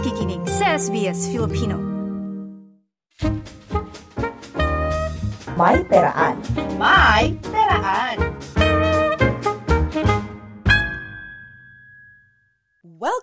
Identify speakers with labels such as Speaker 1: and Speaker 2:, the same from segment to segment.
Speaker 1: nakikinig sa SBS Filipino.
Speaker 2: May peraan.
Speaker 3: May peraan.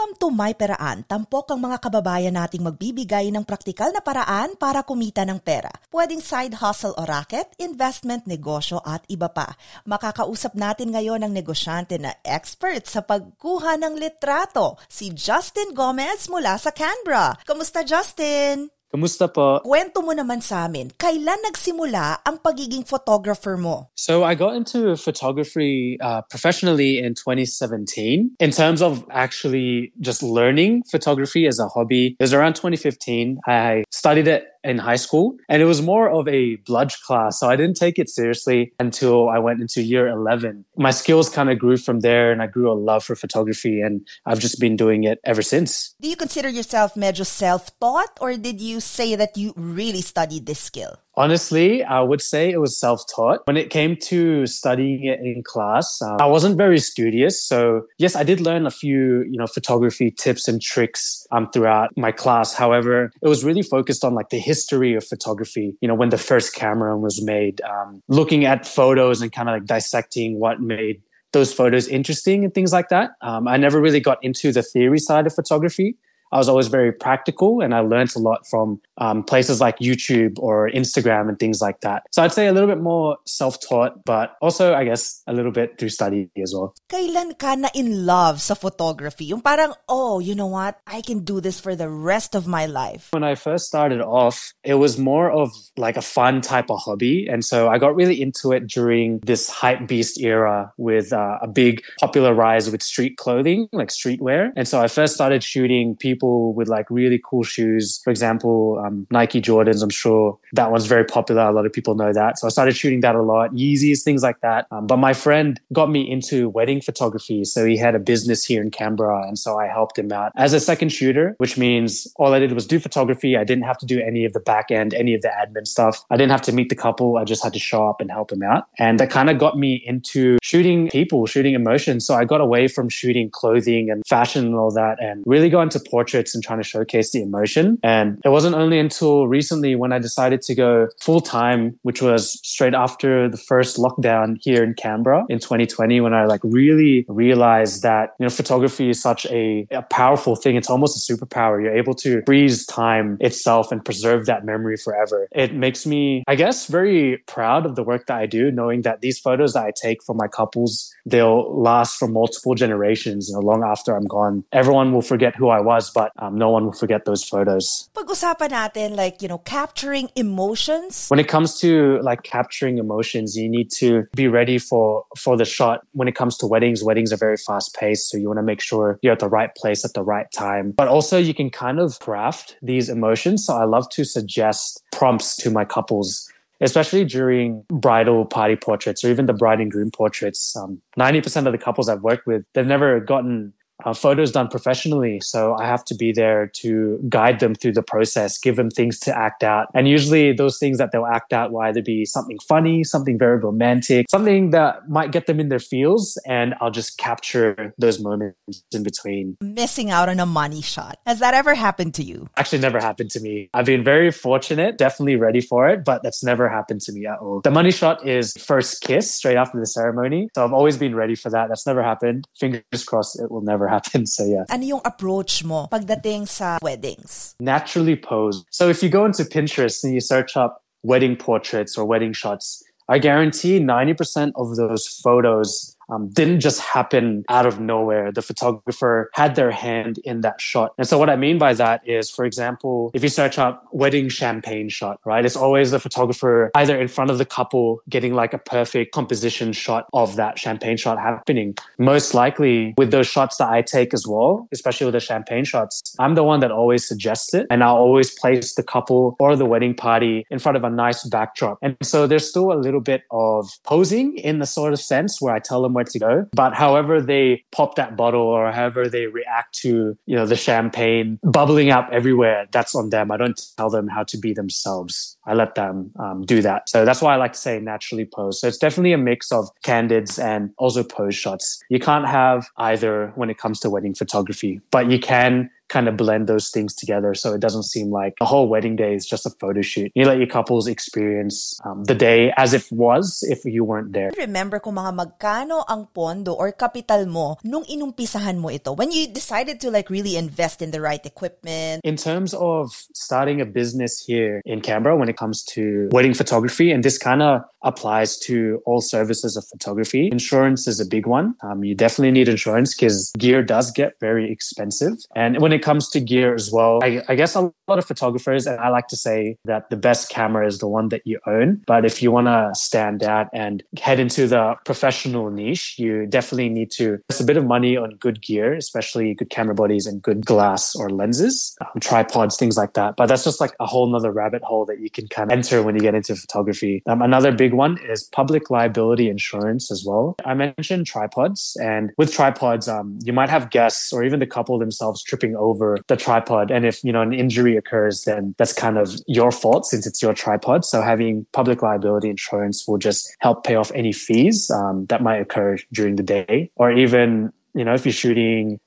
Speaker 2: Welcome to My Peraan. Tampok ang mga kababayan nating magbibigay ng praktikal na paraan para kumita ng pera. Pwedeng side hustle o racket, investment, negosyo at iba pa. Makakausap natin ngayon ang negosyante na expert sa pagkuha ng litrato, si Justin Gomez mula sa Canberra. Kamusta Justin?
Speaker 4: Kamusta po?
Speaker 2: Kwento mo naman sa amin, kailan nagsimula ang pagiging photographer mo?
Speaker 4: So I got into photography uh, professionally in 2017. In terms of actually just learning photography as a hobby, it was around 2015. I studied it in high school and it was more of a bludge class. So I didn't take it seriously until I went into year 11. My skills kind of grew from there and I grew a love for photography and I've just been doing it ever since.
Speaker 2: Do you consider yourself medyo self-taught or did you say that you really studied this skill?
Speaker 4: Honestly, I would say it was self taught. When it came to studying it in class, um, I wasn't very studious. So, yes, I did learn a few, you know, photography tips and tricks um, throughout my class. However, it was really focused on like the history of photography, you know, when the first camera was made, um, looking at photos and kind of like dissecting what made those photos interesting and things like that. Um, I never really got into the theory side of photography. I was always very practical and I learned a lot from um, places like YouTube or Instagram and things like that. So I'd say a little bit more self-taught, but also I guess a little bit through study as well.
Speaker 2: Kailan ka na in love sa photography? Yung parang, oh, you know what? I can do this for the rest of my life.
Speaker 4: When I first started off, it was more of like a fun type of hobby. And so I got really into it during this hype beast era with uh, a big popular rise with street clothing, like streetwear. And so I first started shooting people people with like really cool shoes. For example, um, Nike Jordans, I'm sure that one's very popular. A lot of people know that. So I started shooting that a lot. Yeezys, things like that. Um, but my friend got me into wedding photography. So he had a business here in Canberra. And so I helped him out as a second shooter, which means all I did was do photography. I didn't have to do any of the back end, any of the admin stuff. I didn't have to meet the couple. I just had to show up and help him out. And that kind of got me into shooting people, shooting emotions. So I got away from shooting clothing and fashion and all that and really got into portraits portraits and trying to showcase the emotion. And it wasn't only until recently when I decided to go full time, which was straight after the first lockdown here in Canberra in 2020, when I like really realized that, you know, photography is such a, a powerful thing. It's almost a superpower. You're able to freeze time itself and preserve that memory forever. It makes me, I guess, very proud of the work that I do, knowing that these photos that I take for my couples, they'll last for multiple generations, you know, long after I'm gone. Everyone will forget who I was, but um, no one will forget those photos.
Speaker 2: Pag-usapan natin, like, you know, capturing emotions.
Speaker 4: When it comes to like capturing emotions, you need to be ready for, for the shot. When it comes to weddings, weddings are very fast paced. So you want to make sure you're at the right place at the right time. But also you can kind of craft these emotions. So I love to suggest prompts to my couples especially during bridal party portraits or even the bride and groom portraits. Um, 90% of the couples I've worked with, they've never gotten uh, photos done professionally. So I have to be there to guide them through the process, give them things to act out. And usually those things that they'll act out will either be something funny, something very romantic, something that might get them in their feels. And I'll just capture those moments in between.
Speaker 2: Missing out on a money shot. Has that ever happened to you?
Speaker 4: Actually, never happened to me. I've been very fortunate, definitely ready for it, but that's never happened to me at all. The money shot is first kiss straight after the ceremony. So I've always been ready for that. That's never happened. Fingers crossed it will never happen. So yeah.
Speaker 2: Ano yung approach mo pagdating sa weddings?
Speaker 4: Naturally pose. So if you go into Pinterest and you search up wedding portraits or wedding shots, I guarantee 90% of those photos um, didn't just happen out of nowhere. The photographer had their hand in that shot. And so what I mean by that is, for example, if you search up wedding champagne shot, right? It's always the photographer either in front of the couple getting like a perfect composition shot of that champagne shot happening. Most likely with those shots that I take as well, especially with the champagne shots, I'm the one that always suggests it. And I'll always place the couple or the wedding party in front of a nice backdrop. And so there's still a little bit of posing in the sort of sense where I tell them to go. But however they pop that bottle or however they react to, you know, the champagne bubbling up everywhere, that's on them. I don't tell them how to be themselves. I let them um, do that. So that's why I like to say naturally pose. So it's definitely a mix of candids and also pose shots. You can't have either when it comes to wedding photography, but you can kind of blend those things together so it doesn't seem like the whole wedding day is just a photo shoot. You let your couples experience um, the day as if was if you weren't there.
Speaker 2: Remember kung mga magkano ang pondo or capital mo nung inumpisahan mo ito when you decided to like really invest in the right equipment?
Speaker 4: In terms of starting a business here in Canberra when it comes to wedding photography, and this kind of applies to all services of photography. Insurance is a big one. Um, you definitely need insurance because gear does get very expensive. And when it comes to gear as well, I, I, guess a lot of photographers, and I like to say that the best camera is the one that you own. But if you want to stand out and head into the professional niche, you definitely need to invest a bit of money on good gear, especially good camera bodies and good glass or lenses, um, tripods, things like that. But that's just like a whole nother rabbit hole that you can kind of enter when you get into photography. Um, another big big one is public liability insurance as well. I mentioned tripods, and with tripods, um, you might have guests or even the couple themselves tripping over the tripod. And if you know an injury occurs, then that's kind of your fault since it's your tripod. So having public liability insurance will just help pay off any fees um, that might occur during the day, or even you know if you're shooting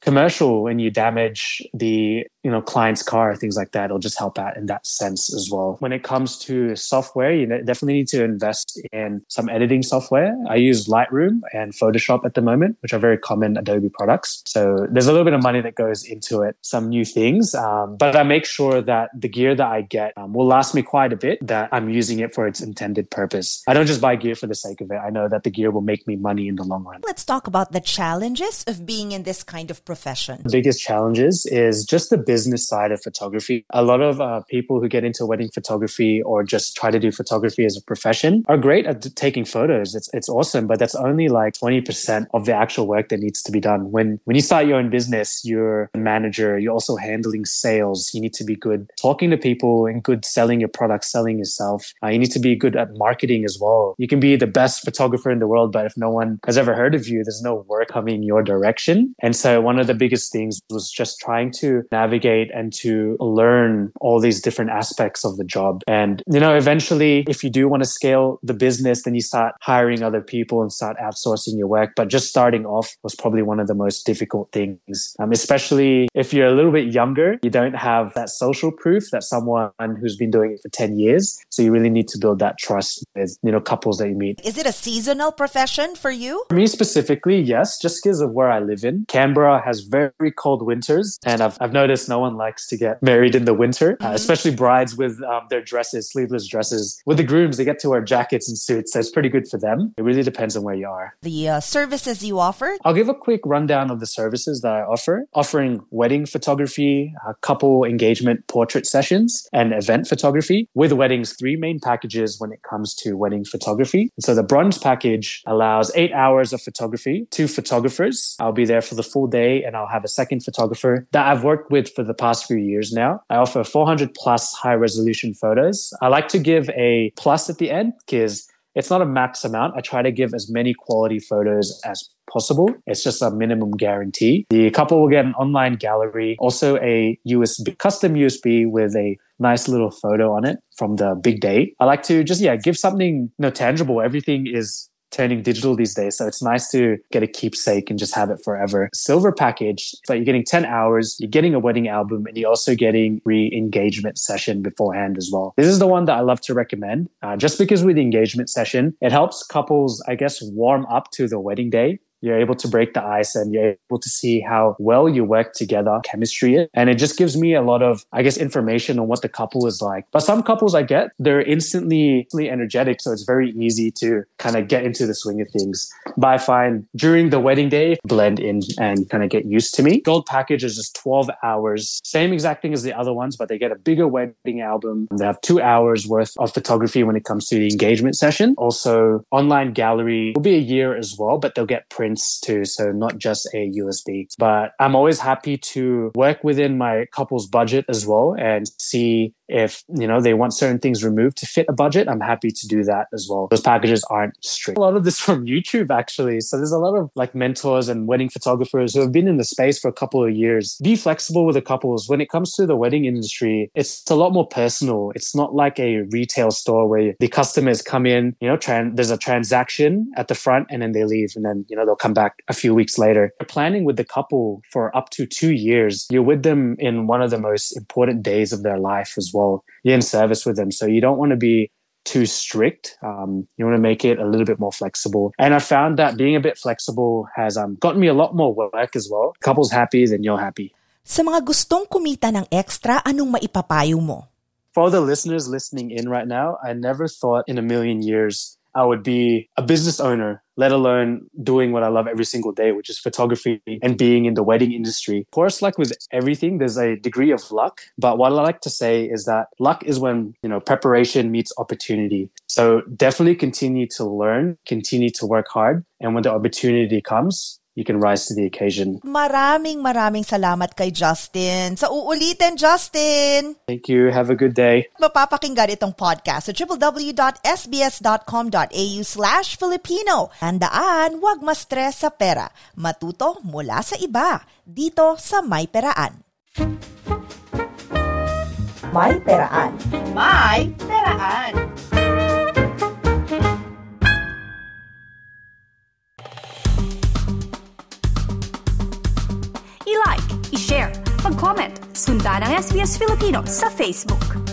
Speaker 4: commercial and you damage the you know client's car things like that it'll just help out in that sense as well. When it comes to software you definitely need to invest in some editing software. I use lightroom and photoshop at the moment which are very common adobe products. So there's a little bit of money that goes into it some new things um, but i make sure that the gear that i get um, will last me quite a bit that i'm using it for its intended purpose. I don't just buy gear for the sake of it. I know that the gear will make me money in the long run.
Speaker 2: Let's talk about the challenges of being in this kind of profession
Speaker 4: the biggest challenges is just the business side of photography. A lot of uh, people who get into wedding photography or just try to do photography as a profession are great at taking photos. It's it's awesome, but that's only like 20% of the actual work that needs to be done. When when you start your own business, you're a manager, you're also handling sales. You need to be good talking to people and good selling your product, selling yourself. Uh, you need to be good at marketing as well. You can be the best photographer in the world, but if no one has ever heard of you, there's no work coming your direction. And so one of the biggest things was just trying to navigate and to learn all these different aspects of the job. And, you know, eventually, if you do want to scale the business, then you start hiring other people and start outsourcing your work. But just starting off was probably one of the most difficult things, um, especially if you're a little bit younger, you don't have that social proof that someone who's been doing it for 10 years. So you really need to build that trust with, you know, couples that you meet.
Speaker 2: Is it a seasonal profession for you?
Speaker 4: For me specifically, yes, just because of where I live in. Canberra has very cold winters and I've, I've noticed no one likes to get married in the winter, uh, mm-hmm. uh, especially brides with um, their dresses, sleeveless dresses. With the grooms, they get to wear jackets and suits. So it's pretty good for them. It really depends on where you are.
Speaker 2: The uh, services you offer?
Speaker 4: I'll give a quick rundown of the services that I offer. Offering wedding photography, uh, couple engagement portrait sessions, and event photography. With weddings, three main packages when it comes to wedding photography. So the bronze package allows eight hours of photography, two photographers. I'll be there for the full day and I'll have a second photographer that I've worked with for the past few years now. I offer 400 plus high resolution photos. I like to give a plus at the end because it's not a max amount. I try to give as many quality photos as possible. It's just a minimum guarantee. The couple will get an online gallery, also a USB, custom USB with a nice little photo on it from the big day. I like to just, yeah, give something you know, tangible. Everything is turning digital these days. So it's nice to get a keepsake and just have it forever. Silver package, but you're getting 10 hours, you're getting a wedding album, and you're also getting re-engagement session beforehand as well. This is the one that I love to recommend, uh, just because with the engagement session, it helps couples, I guess, warm up to the wedding day you're able to break the ice and you're able to see how well you work together, chemistry is. And it just gives me a lot of, I guess, information on what the couple is like. But some couples I get, they're instantly energetic. So it's very easy to kind of get into the swing of things. But I find during the wedding day, blend in and kind of get used to me. Gold package is just 12 hours. Same exact thing as the other ones, but they get a bigger wedding album. They have two hours worth of photography when it comes to the engagement session. Also, online gallery will be a year as well, but they'll get print prints too, so not just a USB. But I'm always happy to work within my couple's budget as well and see If, you know, they want certain things removed to fit a budget, I'm happy to do that as well. Those packages aren't strict. A lot of this from YouTube, actually. So there's a lot of like mentors and wedding photographers who have been in the space for a couple of years. Be flexible with the couples. When it comes to the wedding industry, it's a lot more personal. It's not like a retail store where the customers come in, you know, tran- there's a transaction at the front and then they leave and then, you know, they'll come back a few weeks later. You're planning with the couple for up to two years. You're with them in one of the most important days of their life as well. You're in service with them. So you don't want to be too strict. Um, you want to make it a little bit more flexible. And I found that being a bit flexible has um, gotten me a lot more work as well. Couples happy, then you're happy.
Speaker 2: Sa mga gustong kumita ng extra, anong maipapayo mo?
Speaker 4: For the listeners listening in right now, I never thought in a million years I would be a business owner, let alone doing what I love every single day, which is photography and being in the wedding industry. Of course, like with everything, there's a degree of luck. But what I like to say is that luck is when, you know, preparation meets opportunity. So definitely continue to learn, continue to work hard. And when the opportunity comes, you can rise to the occasion.
Speaker 2: Maraming maraming salamat kay Justin. Sa uulitin, Justin!
Speaker 4: Thank you. Have a good day.
Speaker 2: Mapapakinggan itong podcast sa www.sbs.com.au slash Filipino. Handaan, huwag ma-stress sa pera. Matuto mula sa iba. Dito sa May Peraan. May Peraan.
Speaker 3: May
Speaker 1: ng SBS Filipino sa Facebook.